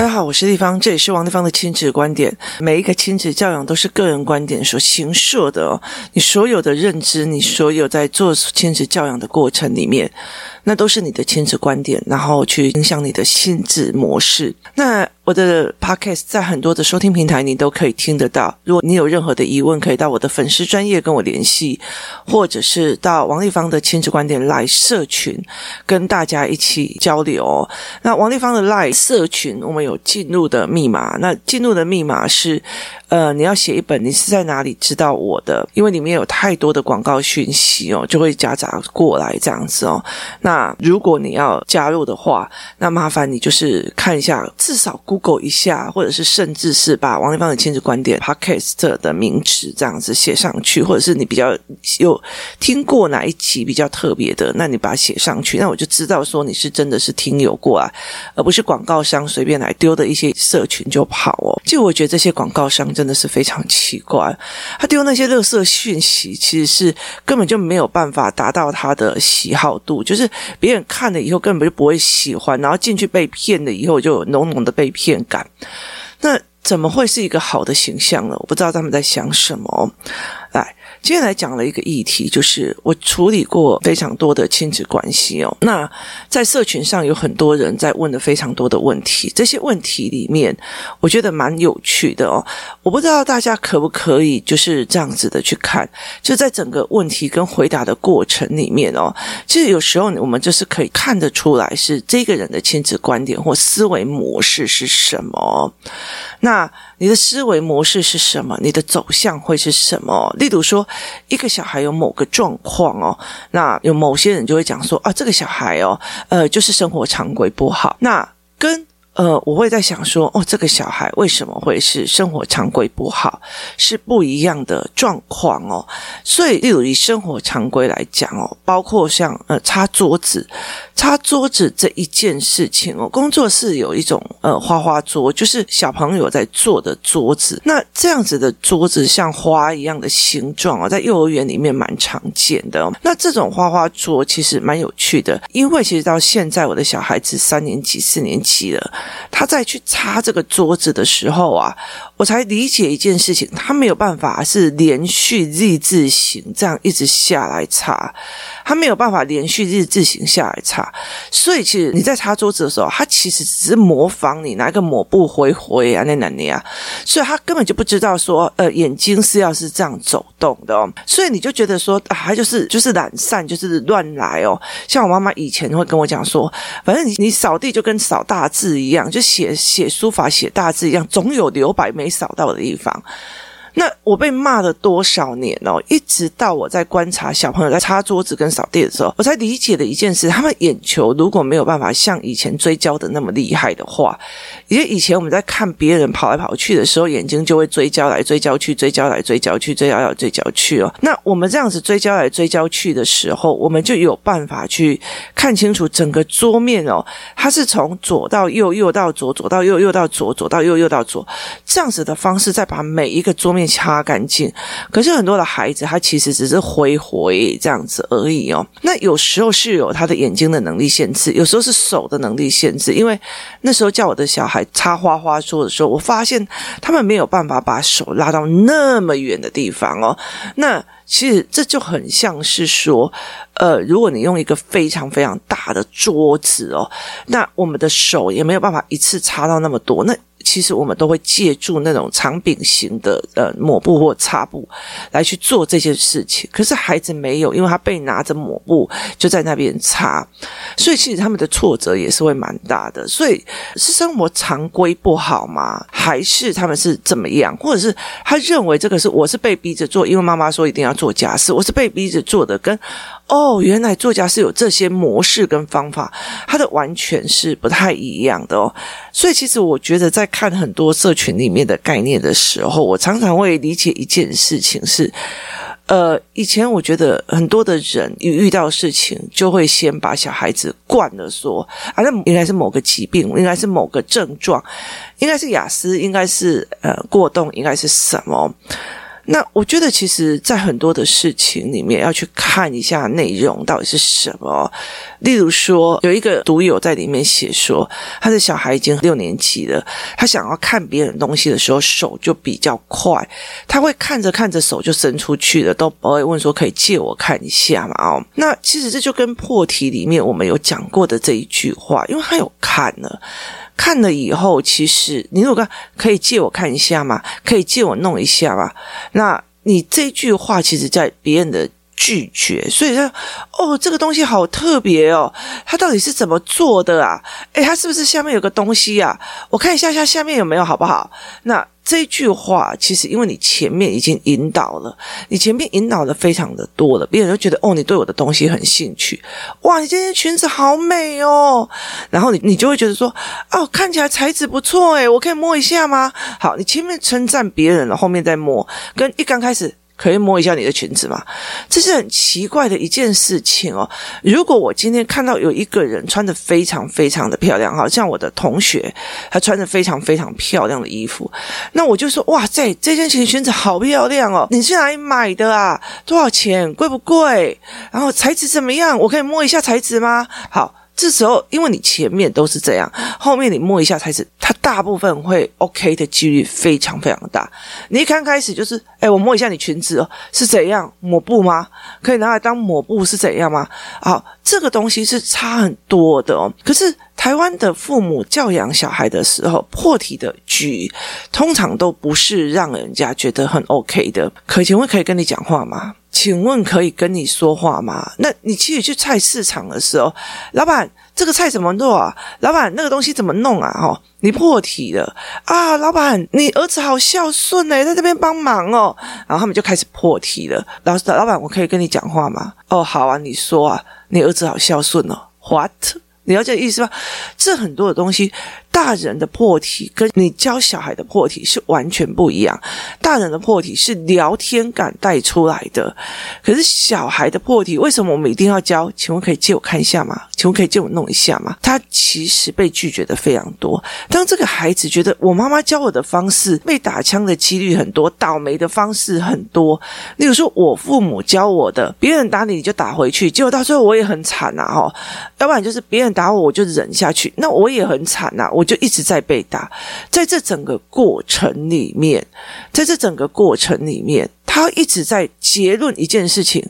大家好，我是丽芳，这里是王丽芳的亲子观点。每一个亲子教养都是个人观点所形设的哦。你所有的认知，你所有在做亲子教养的过程里面，那都是你的亲子观点，然后去影响你的心智模式。那我的 podcast 在很多的收听平台你都可以听得到。如果你有任何的疑问，可以到我的粉丝专业跟我联系，或者是到王立芳的亲子观点 LINE 社群跟大家一起交流。那王立芳的 live 社群，我们有进入的密码。那进入的密码是，呃，你要写一本，你是在哪里知道我的？因为里面有太多的广告讯息哦，就会夹杂过来这样子哦。那如果你要加入的话，那麻烦你就是看一下，至少 Google 一下，或者是甚至是把王丽芳的亲子观点 Podcast 的名词这样子写上去，或者是你比较有听过哪一集比较特别的，那你把它写上去，那我就知道说你是真的是听友过来，而不是广告商随便来丢的一些社群就跑哦。就我觉得这些广告商真的是非常奇怪，他丢那些垃圾讯息，其实是根本就没有办法达到他的喜好度，就是别人看了以后根本就不会喜欢，然后进去被骗了以后就有浓浓的被骗感，那怎么会是一个好的形象呢？我不知道他们在想什么。来。今天来讲了一个议题，就是我处理过非常多的亲子关系哦。那在社群上有很多人在问的非常多的问题，这些问题里面我觉得蛮有趣的哦。我不知道大家可不可以就是这样子的去看，就在整个问题跟回答的过程里面哦，其实有时候我们就是可以看得出来是这个人的亲子观点或思维模式是什么。那你的思维模式是什么？你的走向会是什么？例如说，一个小孩有某个状况哦，那有某些人就会讲说啊，这个小孩哦，呃，就是生活常规不好。那跟呃，我会在想说，哦，这个小孩为什么会是生活常规不好？是不一样的状况哦。所以，例如以生活常规来讲哦，包括像呃擦桌子、擦桌子这一件事情哦，工作室有一种呃花花桌，就是小朋友在坐的桌子。那这样子的桌子像花一样的形状哦，在幼儿园里面蛮常见的哦。那这种花花桌其实蛮有趣的，因为其实到现在我的小孩子三年级、四年级了。他在去擦这个桌子的时候啊，我才理解一件事情，他没有办法是连续 Z 字形这样一直下来擦，他没有办法连续 Z 字形下来擦，所以其实你在擦桌子的时候，他其实只是模仿你拿一个抹布挥挥啊那那那啊，所以他根本就不知道说，呃，眼睛是要是这样走动的哦，所以你就觉得说，啊，他就是就是懒散，就是乱来哦。像我妈妈以前会跟我讲说，反正你你扫地就跟扫大字一样。就写写书法写大字一样，总有留白没扫到的地方。那我被骂了多少年哦？一直到我在观察小朋友在擦桌子跟扫地的时候，我才理解的一件事：他们眼球如果没有办法像以前追焦的那么厉害的话，因为以前我们在看别人跑来跑去的时候，眼睛就会追焦来追焦去，追焦来追焦去，追焦来追焦去哦。那我们这样子追焦来追焦去的时候，我们就有办法去看清楚整个桌面哦，它是从左到右，右到左，左到右，右到左，左到右，右到左，这样子的方式，再把每一个桌面。擦干净，可是很多的孩子他其实只是挥挥这样子而已哦。那有时候是有他的眼睛的能力限制，有时候是手的能力限制。因为那时候叫我的小孩擦花花桌的时候，我发现他们没有办法把手拉到那么远的地方哦。那其实这就很像是说，呃，如果你用一个非常非常大的桌子哦，那我们的手也没有办法一次擦到那么多。那其实我们都会借助那种长柄型的呃抹布或擦布来去做这些事情，可是孩子没有，因为他被拿着抹布就在那边擦，所以其实他们的挫折也是会蛮大的。所以是生活常规不好吗？还是他们是怎么样？或者是他认为这个是我是被逼着做，因为妈妈说一定要做家事，我是被逼着做的，跟。哦，原来作家是有这些模式跟方法，他的完全是不太一样的哦。所以其实我觉得在看很多社群里面的概念的时候，我常常会理解一件事情是，呃，以前我觉得很多的人一遇到事情就会先把小孩子惯了说，啊，那应该是某个疾病，应该是某个症状，应该是雅思，应该是呃过动，应该是什么？那我觉得，其实，在很多的事情里面，要去看一下内容到底是什么。例如说，有一个读友在里面写说，他的小孩已经六年级了，他想要看别人东西的时候，手就比较快，他会看着看着手就伸出去了，都不会问说可以借我看一下嘛？哦，那其实这就跟破题里面我们有讲过的这一句话，因为他有看了。看了以后，其实你如果可以借我看一下嘛？可以借我弄一下嘛？那你这句话其实，在别人的拒绝，所以说，哦，这个东西好特别哦，它到底是怎么做的啊？诶，它是不是下面有个东西啊？我看一下下下面有没有，好不好？那。这句话其实，因为你前面已经引导了，你前面引导的非常的多了，别人就觉得哦，你对我的东西很兴趣，哇，你这件裙子好美哦，然后你你就会觉得说，哦，看起来材质不错诶，我可以摸一下吗？好，你前面称赞别人了，后面再摸，跟一刚开始。可以摸一下你的裙子吗？这是很奇怪的一件事情哦。如果我今天看到有一个人穿的非常非常的漂亮，好像我的同学，他穿着非常非常漂亮的衣服，那我就说哇塞，这件裙裙子好漂亮哦！你去哪里买的啊？多少钱？贵不贵？然后材质怎么样？我可以摸一下材质吗？好。这时候，因为你前面都是这样，后面你摸一下才是，它大部分会 OK 的几率非常非常大。你一刚开始就是，哎，我摸一下你裙子哦，是怎样抹布吗？可以拿来当抹布是怎样吗？好，这个东西是差很多的哦。可是台湾的父母教养小孩的时候，破题的局通常都不是让人家觉得很 OK 的。可请问可以跟你讲话吗？请问可以跟你说话吗？那你其实去菜市场的时候，老板，这个菜怎么做啊？老板，那个东西怎么弄啊？哦，你破题了啊！老板，你儿子好孝顺诶，在这边帮忙哦。然后他们就开始破题了。老师，老板，我可以跟你讲话吗？哦，好啊，你说啊，你儿子好孝顺哦。What？你了解意思吧？这很多的东西。大人的破题跟你教小孩的破题是完全不一样。大人的破题是聊天感带出来的，可是小孩的破题为什么我们一定要教？请问可以借我看一下吗？请问可以借我弄一下吗？他其实被拒绝的非常多。当这个孩子觉得我妈妈教我的方式被打枪的几率很多，倒霉的方式很多。例如说，我父母教我的，别人打你你就打回去，结果到最后我也很惨呐，哈。要不然就是别人打我，我就忍下去，那我也很惨呐，我就一直在被打，在这整个过程里面，在这整个过程里面，他一直在结论一件事情。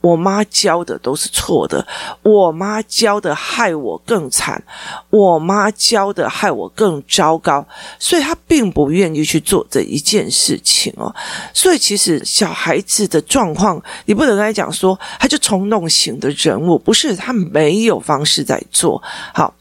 我妈教的都是错的，我妈教的害我更惨，我妈教的害我更糟糕，所以他并不愿意去做这一件事情哦。所以其实小孩子的状况，你不能跟他讲说他就冲动型的人物，不是，他没有方式在做好。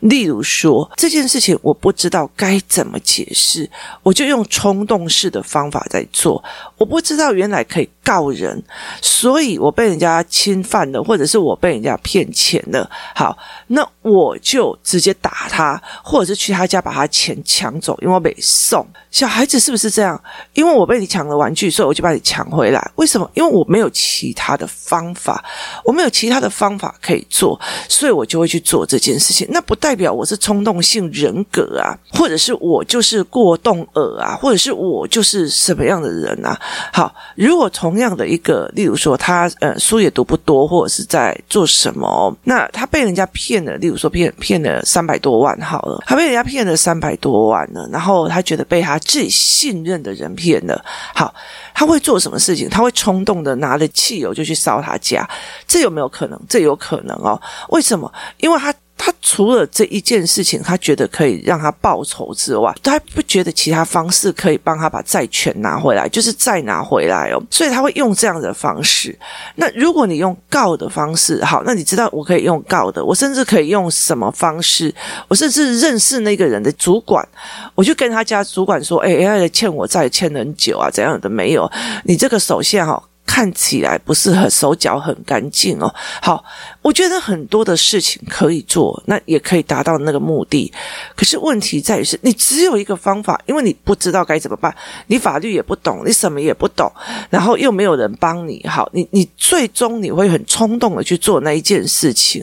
例如说这件事情，我不知道该怎么解释，我就用冲动式的方法在做。我不知道原来可以告人，所以我被人家侵犯了，或者是我被人家骗钱了。好，那我就直接打他，或者是去他家把他钱抢走，因为我被送。小孩子是不是这样？因为我被你抢了玩具，所以我就把你抢回来。为什么？因为我没有其他的方法，我没有其他的方法可以做，所以我就会去做这件事情。那不但代表我是冲动性人格啊，或者是我就是过动儿啊，或者是我就是什么样的人啊？好，如果同样的一个，例如说他呃书也读不多，或者是在做什么，那他被人家骗了，例如说骗骗了三百多万好了，他被人家骗了三百多万了，然后他觉得被他最信任的人骗了，好，他会做什么事情？他会冲动的拿着汽油就去烧他家，这有没有可能？这有可能哦。为什么？因为他。他除了这一件事情，他觉得可以让他报仇之外，他不觉得其他方式可以帮他把债权拿回来，就是再拿回来哦。所以他会用这样的方式。那如果你用告的方式，好，那你知道我可以用告的，我甚至可以用什么方式？我甚至认识那个人的主管，我就跟他家主管说：“哎，哎，欠我债欠很久啊，怎样的没有？你这个首先哈。”看起来不是很手脚很干净哦。好，我觉得很多的事情可以做，那也可以达到那个目的。可是问题在于是，你只有一个方法，因为你不知道该怎么办，你法律也不懂，你什么也不懂，然后又没有人帮你。好，你你最终你会很冲动的去做那一件事情，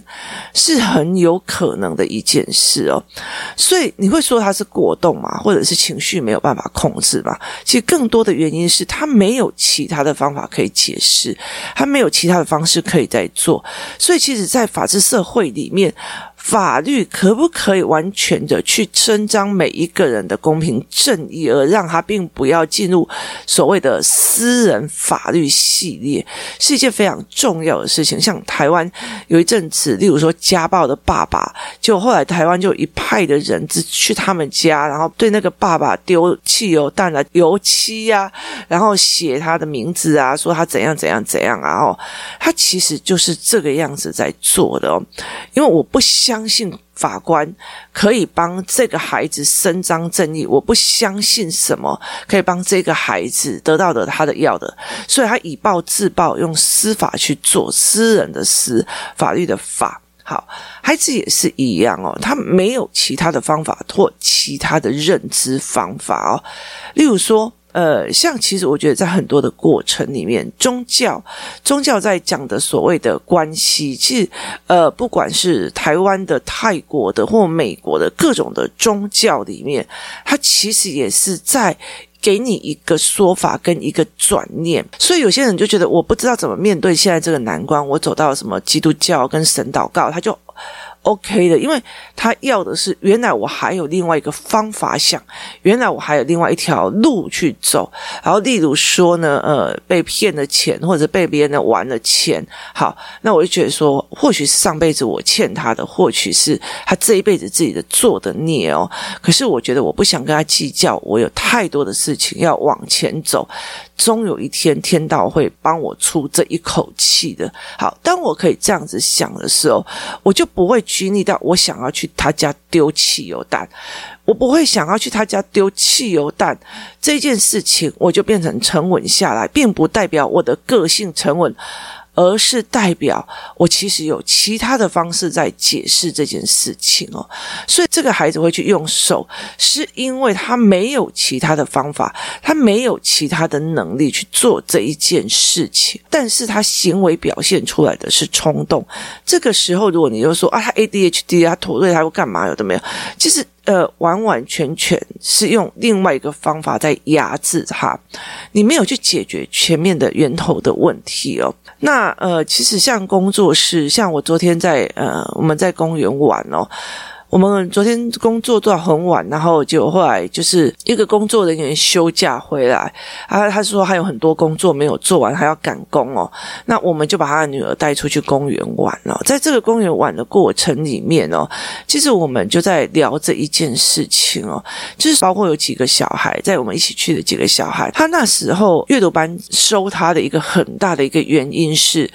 是很有可能的一件事哦。所以你会说他是过动嘛，或者是情绪没有办法控制嘛？其实更多的原因是他没有其他的方法可以解释，他没有其他的方式可以再做。所以其实，在法治社会里面。法律可不可以完全的去伸张每一个人的公平正义，而让他并不要进入所谓的私人法律系列，是一件非常重要的事情。像台湾有一阵子，例如说家暴的爸爸，就后来台湾就一派的人只去他们家，然后对那个爸爸丢汽油弹啊、油漆呀、啊，然后写他的名字啊，说他怎样怎样怎样啊，哦，他其实就是这个样子在做的哦，因为我不想。相信法官可以帮这个孩子伸张正义，我不相信什么可以帮这个孩子得到的他的要的，所以他以暴制暴，用司法去做私人的私，法律的法。好，孩子也是一样哦，他没有其他的方法或其他的认知方法哦，例如说。呃，像其实我觉得在很多的过程里面，宗教宗教在讲的所谓的关系，其实呃，不管是台湾的、泰国的或美国的各种的宗教里面，它其实也是在给你一个说法跟一个转念。所以有些人就觉得我不知道怎么面对现在这个难关，我走到什么基督教跟神祷告，他就。OK 的，因为他要的是，原来我还有另外一个方法想，原来我还有另外一条路去走。然后，例如说呢，呃，被骗了钱，或者被别人玩了钱，好，那我就觉得说，或许是上辈子我欠他的，或许是他这一辈子自己的做的孽哦。可是我觉得我不想跟他计较，我有太多的事情要往前走。终有一天，天道会帮我出这一口气的。好，当我可以这样子想的时候，我就不会拘泥到我想要去他家丢汽油弹，我不会想要去他家丢汽油弹这件事情，我就变成沉稳下来，并不代表我的个性沉稳。而是代表我其实有其他的方式在解释这件事情哦，所以这个孩子会去用手，是因为他没有其他的方法，他没有其他的能力去做这一件事情，但是他行为表现出来的是冲动。这个时候，如果你就说啊，他 ADHD 啊，妥瑞他会干嘛？有的没有？其实。呃，完完全全是用另外一个方法在压制它，你没有去解决前面的源头的问题哦。那呃，其实像工作室，像我昨天在呃，我们在公园玩哦。我们昨天工作到很晚，然后就后来就是一个工作人员休假回来，啊，他说还有很多工作没有做完，还要赶工哦。那我们就把他的女儿带出去公园玩了。在这个公园玩的过程里面哦，其实我们就在聊这一件事情哦，就是包括有几个小孩在我们一起去的几个小孩，他那时候阅读班收他的一个很大的一个原因是。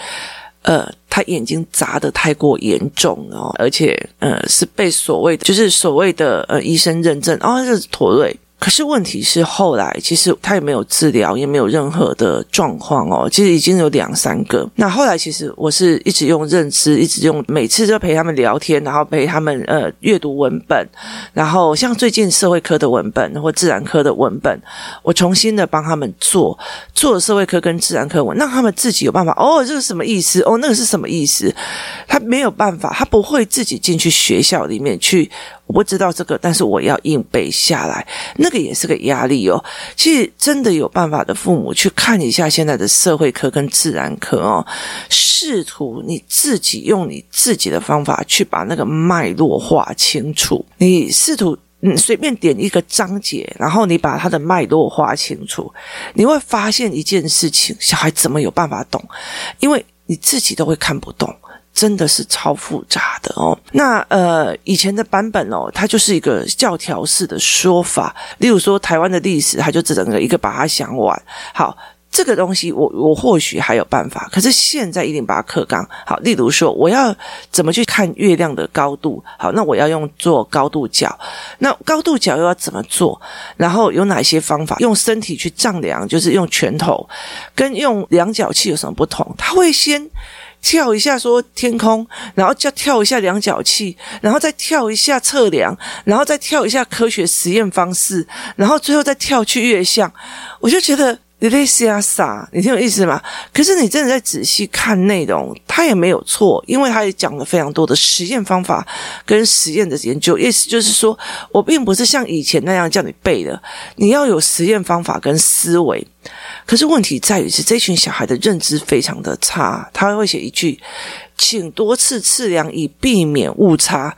呃，他眼睛砸得太过严重哦，而且呃是被所谓的就是所谓的呃医生认证哦，这是妥瑞。可是问题是，后来其实他也没有治疗，也没有任何的状况哦。其实已经有两三个。那后来其实我是一直用认知，一直用每次就陪他们聊天，然后陪他们呃阅读文本，然后像最近社会科的文本或自然科的文本，我重新的帮他们做做社会科跟自然科文，让他们自己有办法。哦，这是什么意思？哦，那个是什么意思？他没有办法，他不会自己进去学校里面去。我不知道这个，但是我要硬背下来，那个也是个压力哦。其实真的有办法的父母去看一下现在的社会科跟自然科哦，试图你自己用你自己的方法去把那个脉络画清楚。你试图嗯随便点一个章节，然后你把它的脉络画清楚，你会发现一件事情：小孩怎么有办法懂？因为你自己都会看不懂。真的是超复杂的哦。那呃，以前的版本哦，它就是一个教条式的说法。例如说，台湾的历史，它就整个一个把它想完。好，这个东西我我或许还有办法，可是现在一定把它克刚好。例如说，我要怎么去看月亮的高度？好，那我要用做高度角，那高度角又要怎么做？然后有哪些方法？用身体去丈量，就是用拳头，跟用量角器有什么不同？他会先跳一下说天空，然后再跳一下量角器，然后再跳一下测量，然后再跳一下科学实验方式，然后最后再跳去月相。我就觉得。你在瞎傻，你听有意思吗？可是你真的在仔细看内容，他也没有错，因为他也讲了非常多的实验方法跟实验的研究。意思就是说，我并不是像以前那样叫你背的，你要有实验方法跟思维。可是问题在于是，这群小孩的认知非常的差，他会写一句：“请多次测量以避免误差。”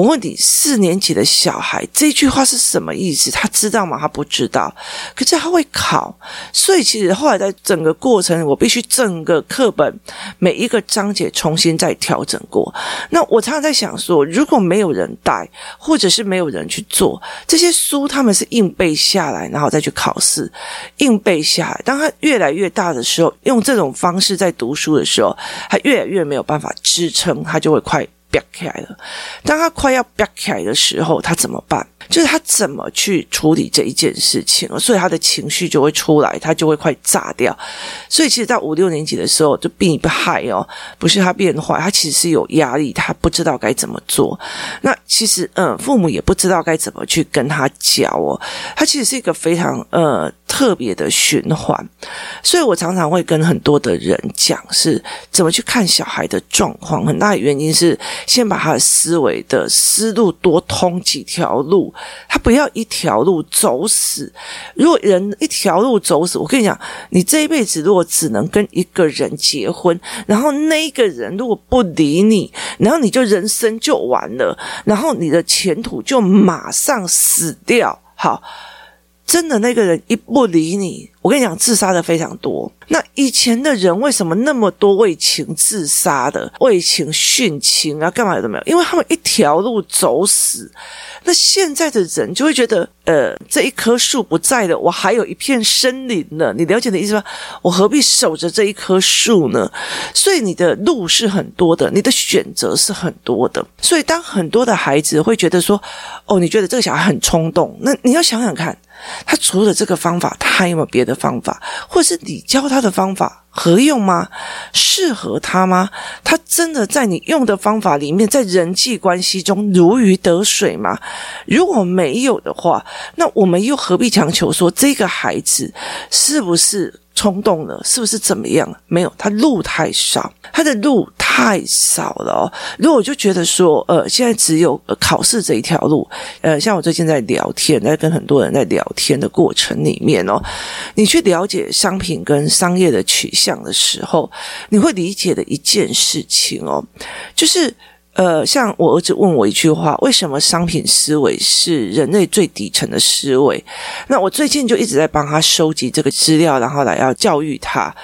我问你，四年级的小孩这句话是什么意思？他知道吗？他不知道。可是他会考，所以其实后来在整个过程，我必须整个课本每一个章节重新再调整过。那我常常在想说，如果没有人带，或者是没有人去做这些书，他们是硬背下来，然后再去考试，硬背下来。当他越来越大的时候，用这种方式在读书的时候，他越来越没有办法支撑，他就会快。飙起来了，当他快要飙起来的时候，他怎么办？就是他怎么去处理这一件事情，所以他的情绪就会出来，他就会快炸掉。所以其实到五六年级的时候，就变不害哦，不是他变坏，他其实是有压力，他不知道该怎么做。那其实，嗯，父母也不知道该怎么去跟他教哦。他其实是一个非常呃特别的循环。所以我常常会跟很多的人讲，是怎么去看小孩的状况。很大的原因是先把他的思维的思路多通几条路。他不要一条路走死。如果人一条路走死，我跟你讲，你这一辈子如果只能跟一个人结婚，然后那一个人如果不理你，然后你就人生就完了，然后你的前途就马上死掉。好，真的那个人一不理你，我跟你讲，自杀的非常多。那以前的人为什么那么多为情自杀的、为情殉情啊？干嘛都没有？因为他们一条路走死。那现在的人就会觉得，呃，这一棵树不在了，我还有一片森林呢。你了解的意思吗？我何必守着这一棵树呢？所以你的路是很多的，你的选择是很多的。所以当很多的孩子会觉得说，哦，你觉得这个小孩很冲动，那你要想想看，他除了这个方法，他还有没有别的方法？或者是你教他的方法？合用吗？适合他吗？他真的在你用的方法里面，在人际关系中如鱼得水吗？如果没有的话，那我们又何必强求说这个孩子是不是？冲动了，是不是怎么样？没有，他路太少，他的路太太少了哦。如果我就觉得说，呃，现在只有考试这一条路，呃，像我最近在聊天，在跟很多人在聊天的过程里面哦，你去了解商品跟商业的取向的时候，你会理解的一件事情哦，就是。呃，像我儿子问我一句话：为什么商品思维是人类最底层的思维？那我最近就一直在帮他收集这个资料，然后来要教育他。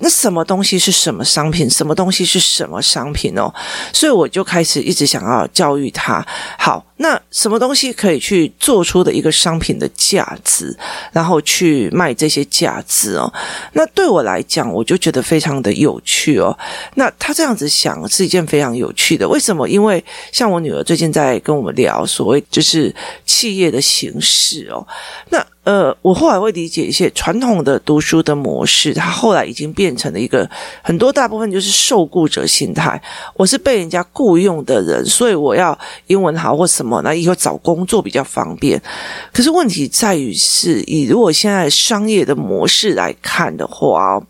那什么东西是什么商品？什么东西是什么商品哦？所以我就开始一直想要教育他。好。那什么东西可以去做出的一个商品的价值，然后去卖这些价值哦？那对我来讲，我就觉得非常的有趣哦。那他这样子想是一件非常有趣的。为什么？因为像我女儿最近在跟我们聊所谓就是企业的形式哦。那呃，我后来会理解一些传统的读书的模式，它后来已经变成了一个很多大部分就是受雇者心态。我是被人家雇佣的人，所以我要英文好或什么。那以后找工作比较方便，可是问题在于是以如果现在商业的模式来看的话。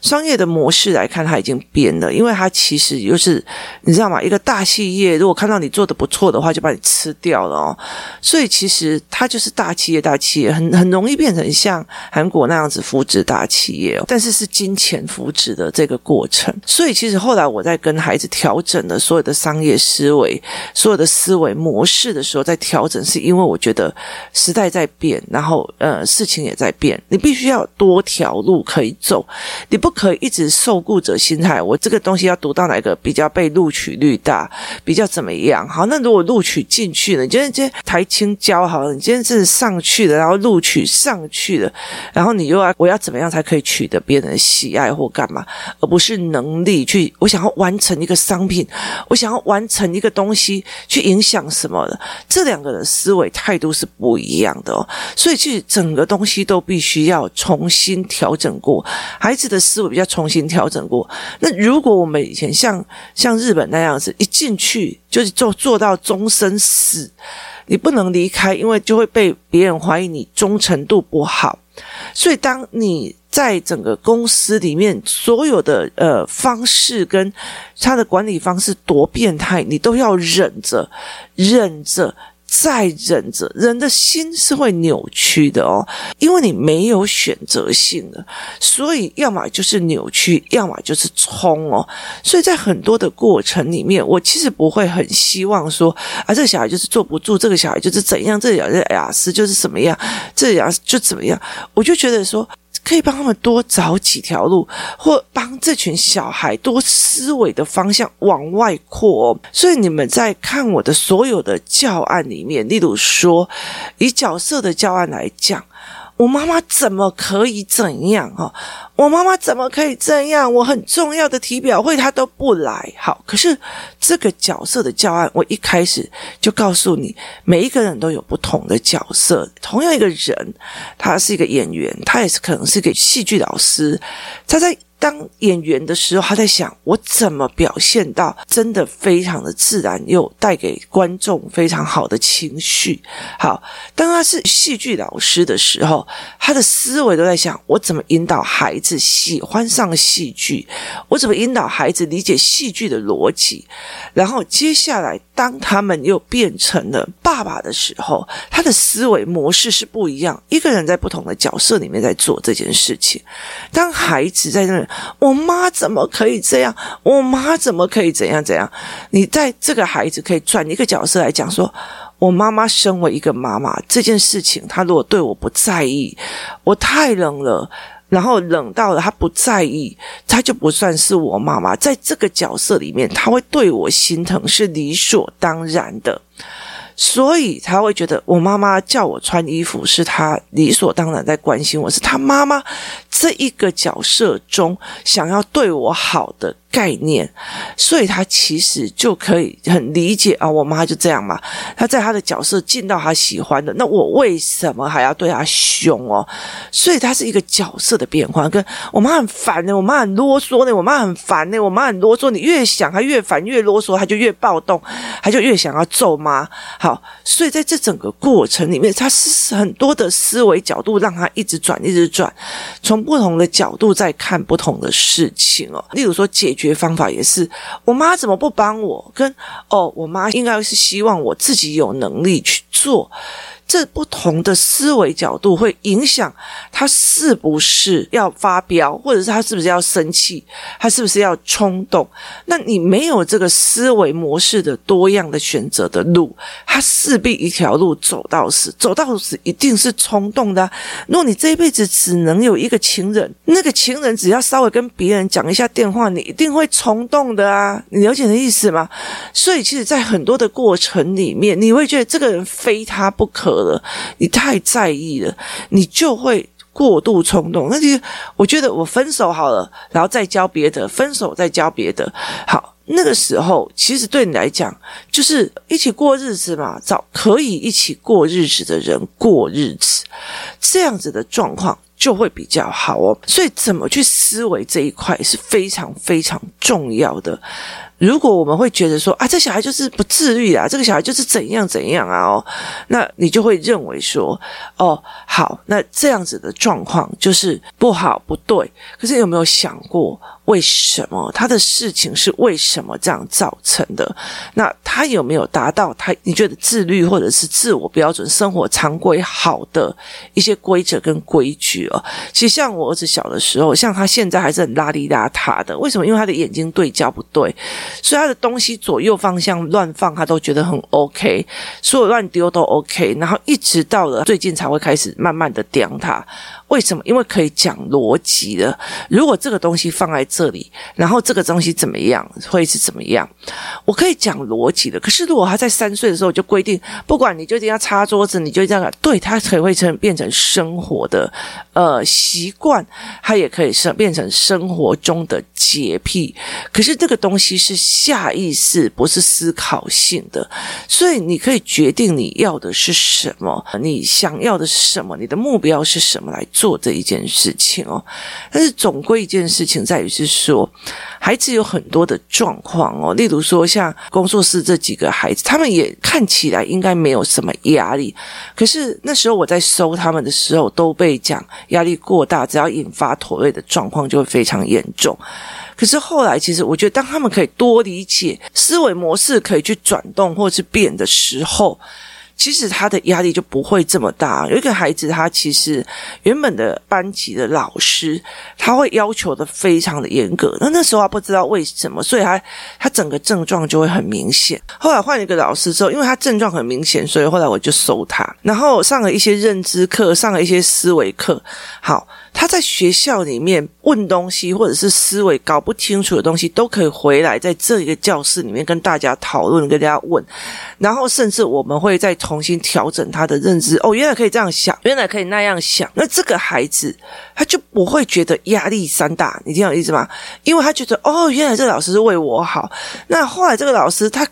商业的模式来看，它已经变了，因为它其实就是你知道吗？一个大企业如果看到你做的不错的话，就把你吃掉了哦。所以其实它就是大企业，大企业很很容易变成像韩国那样子扶植大企业哦，但是是金钱扶植的这个过程。所以其实后来我在跟孩子调整了所有的商业思维、所有的思维模式的时候，在调整，是因为我觉得时代在变，然后呃事情也在变，你必须要多条路可以走，你不。可以一直受雇者心态。我这个东西要读到哪个比较被录取率大，比较怎么样？好，那如果录取进去了，你今天今天台清交好了，你今天是上去了，然后录取上去了，然后你又要我要怎么样才可以取得别人的喜爱或干嘛？而不是能力去，我想要完成一个商品，我想要完成一个东西去影响什么的，这两个的思维态度是不一样的哦。所以其实整个东西都必须要重新调整过，孩子的思维比较重新调整过。那如果我们以前像像日本那样子，一进去就是做做到终身死，你不能离开，因为就会被别人怀疑你忠诚度不好。所以当你在整个公司里面，所有的呃方式跟他的管理方式多变态，你都要忍着，忍着。再忍着，人的心是会扭曲的哦，因为你没有选择性的，所以要么就是扭曲，要么就是冲哦。所以在很多的过程里面，我其实不会很希望说啊，这个小孩就是坐不住，这个小孩就是怎样，这个小孩雅思就是什么样，这个雅思就怎么样，我就觉得说。可以帮他们多找几条路，或帮这群小孩多思维的方向往外扩哦。所以你们在看我的所有的教案里面，例如说以角色的教案来讲。我妈妈怎么可以怎样？哈，我妈妈怎么可以这样？我很重要的体表会，她都不来。好，可是这个角色的教案，我一开始就告诉你，每一个人都有不同的角色。同样一个人，他是一个演员，他也是可能是一个戏剧老师，他在。当演员的时候，他在想我怎么表现到真的非常的自然，又带给观众非常好的情绪。好，当他是戏剧老师的时候，他的思维都在想我怎么引导孩子喜欢上戏剧，我怎么引导孩子理解戏剧的逻辑。然后接下来，当他们又变成了爸爸的时候，他的思维模式是不一样。一个人在不同的角色里面在做这件事情。当孩子在那。我妈怎么可以这样？我妈怎么可以怎样怎样？你在这个孩子可以转一个角色来讲，说我妈妈身为一个妈妈这件事情，她如果对我不在意，我太冷了，然后冷到了她不在意，她就不算是我妈妈。在这个角色里面，她会对我心疼是理所当然的。所以他会觉得，我妈妈叫我穿衣服，是他理所当然在关心我，是他妈妈这一个角色中想要对我好的。概念，所以他其实就可以很理解啊，我妈就这样嘛。他在他的角色进到他喜欢的，那我为什么还要对他凶哦？所以他是一个角色的变换。跟我妈很烦呢，我妈很啰嗦呢，我妈很烦呢，我妈很啰嗦。你越想他越烦，越啰嗦，他就越暴动，他就越想要揍妈。好，所以在这整个过程里面，他是很多的思维角度让他一直转，一直转，从不同的角度在看不同的事情哦。例如说解决。方法也是，我妈怎么不帮我？跟哦，我妈应该是希望我自己有能力去做。这不同的思维角度会影响他是不是要发飙，或者是他是不是要生气，他是不是要冲动？那你没有这个思维模式的多样的选择的路，他势必一条路走到死，走到死一定是冲动的。如果你这一辈子只能有一个情人，那个情人只要稍微跟别人讲一下电话，你一定会冲动的啊！你了解的意思吗？所以，其实，在很多的过程里面，你会觉得这个人非他不可。了，你太在意了，你就会过度冲动。那就我觉得我分手好了，然后再教别的，分手再教别的。好，那个时候其实对你来讲，就是一起过日子嘛，找可以一起过日子的人过日子，这样子的状况就会比较好哦。所以，怎么去思维这一块是非常非常重要的。如果我们会觉得说啊，这小孩就是不自律啊，这个小孩就是怎样怎样啊哦，那你就会认为说，哦，好，那这样子的状况就是不好不对。可是有没有想过，为什么他的事情是为什么这样造成的？那他有没有达到他你觉得自律或者是自我标准、生活常规好的一些规则跟规矩哦？其实像我儿子小的时候，像他现在还是很邋里邋遢的，为什么？因为他的眼睛对焦不对。所以他的东西左右方向乱放，他都觉得很 OK，所有乱丢都 OK，然后一直到了最近才会开始慢慢的刁他。为什么？因为可以讲逻辑的。如果这个东西放在这里，然后这个东西怎么样，会是怎么样？我可以讲逻辑的。可是如果他在三岁的时候就规定，不管你就一定要擦桌子，你就这样，对，他可以会成变成生活的呃习惯，他也可以是变成生活中的洁癖。可是这个东西是下意识，不是思考性的，所以你可以决定你要的是什么，你想要的是什么，你的目标是什么来。做这一件事情哦，但是总归一件事情在于是说，孩子有很多的状况哦，例如说像工作室这几个孩子，他们也看起来应该没有什么压力，可是那时候我在收他们的时候，都被讲压力过大，只要引发驼背的状况就会非常严重。可是后来，其实我觉得，当他们可以多理解思维模式，可以去转动或是变的时候。其实他的压力就不会这么大。有一个孩子，他其实原本的班级的老师，他会要求的非常的严格。那那时候他不知道为什么，所以他他整个症状就会很明显。后来换一个老师之后，因为他症状很明显，所以后来我就收他，然后上了一些认知课，上了一些思维课。好。他在学校里面问东西，或者是思维搞不清楚的东西，都可以回来在这一个教室里面跟大家讨论，跟大家问，然后甚至我们会再重新调整他的认知。哦，原来可以这样想，原来可以那样想。那这个孩子他就不会觉得压力山大，你听我意思吗？因为他觉得哦，原来这个老师是为我好。那后来这个老师他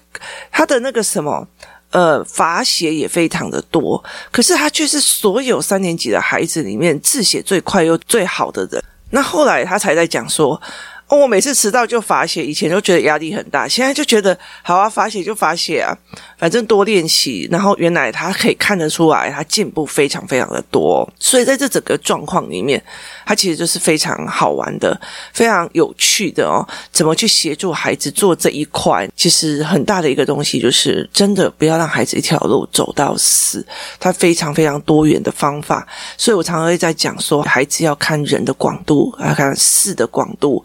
他的那个什么？呃，罚写也非常的多，可是他却是所有三年级的孩子里面字写最快又最好的人。那后来他才在讲说。哦，我每次迟到就罚写，以前就觉得压力很大，现在就觉得好啊，罚写就罚写啊，反正多练习。然后原来他可以看得出来，他进步非常非常的多。所以在这整个状况里面，他其实就是非常好玩的，非常有趣的哦。怎么去协助孩子做这一块？其实很大的一个东西就是，真的不要让孩子一条路走到死。他非常非常多元的方法，所以我常常会在讲说，孩子要看人的广度，要看事的广度。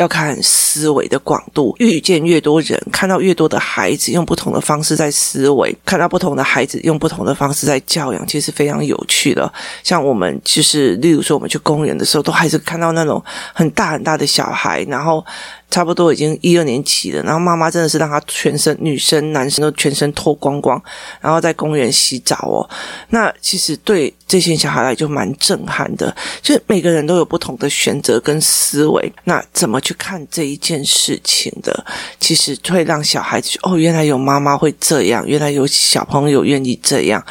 要看思维的广度，遇见越多人，看到越多的孩子用不同的方式在思维，看到不同的孩子用不同的方式在教养，其实非常有趣的。像我们就是，例如说，我们去公园的时候，都还是看到那种很大很大的小孩，然后。差不多已经一二年级了，然后妈妈真的是让他全身女生、男生都全身脱光光，然后在公园洗澡哦。那其实对这些小孩来就蛮震撼的，就是每个人都有不同的选择跟思维。那怎么去看这一件事情的？其实会让小孩子哦，原来有妈妈会这样，原来有小朋友愿意这样，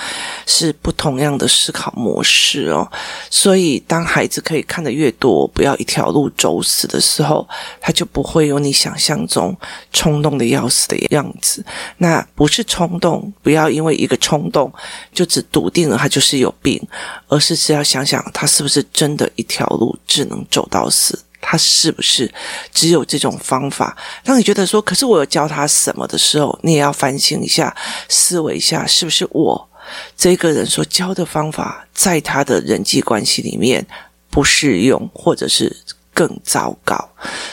是不同样的思考模式哦。所以当孩子可以看得越多，不要一条路走死的时候，他就不。会有你想象中冲动的要死的样子，那不是冲动，不要因为一个冲动就只笃定了他就是有病，而是只要想想他是不是真的一条路只能走到死，他是不是只有这种方法？当你觉得说，可是我有教他什么的时候，你也要反省一下，思维一下，是不是我这个人所教的方法，在他的人际关系里面不适用，或者是。更糟糕，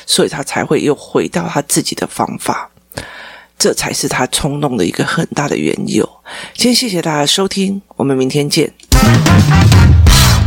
所以他才会又回到他自己的方法，这才是他冲动的一个很大的缘由。先谢谢大家收听，我们明天见。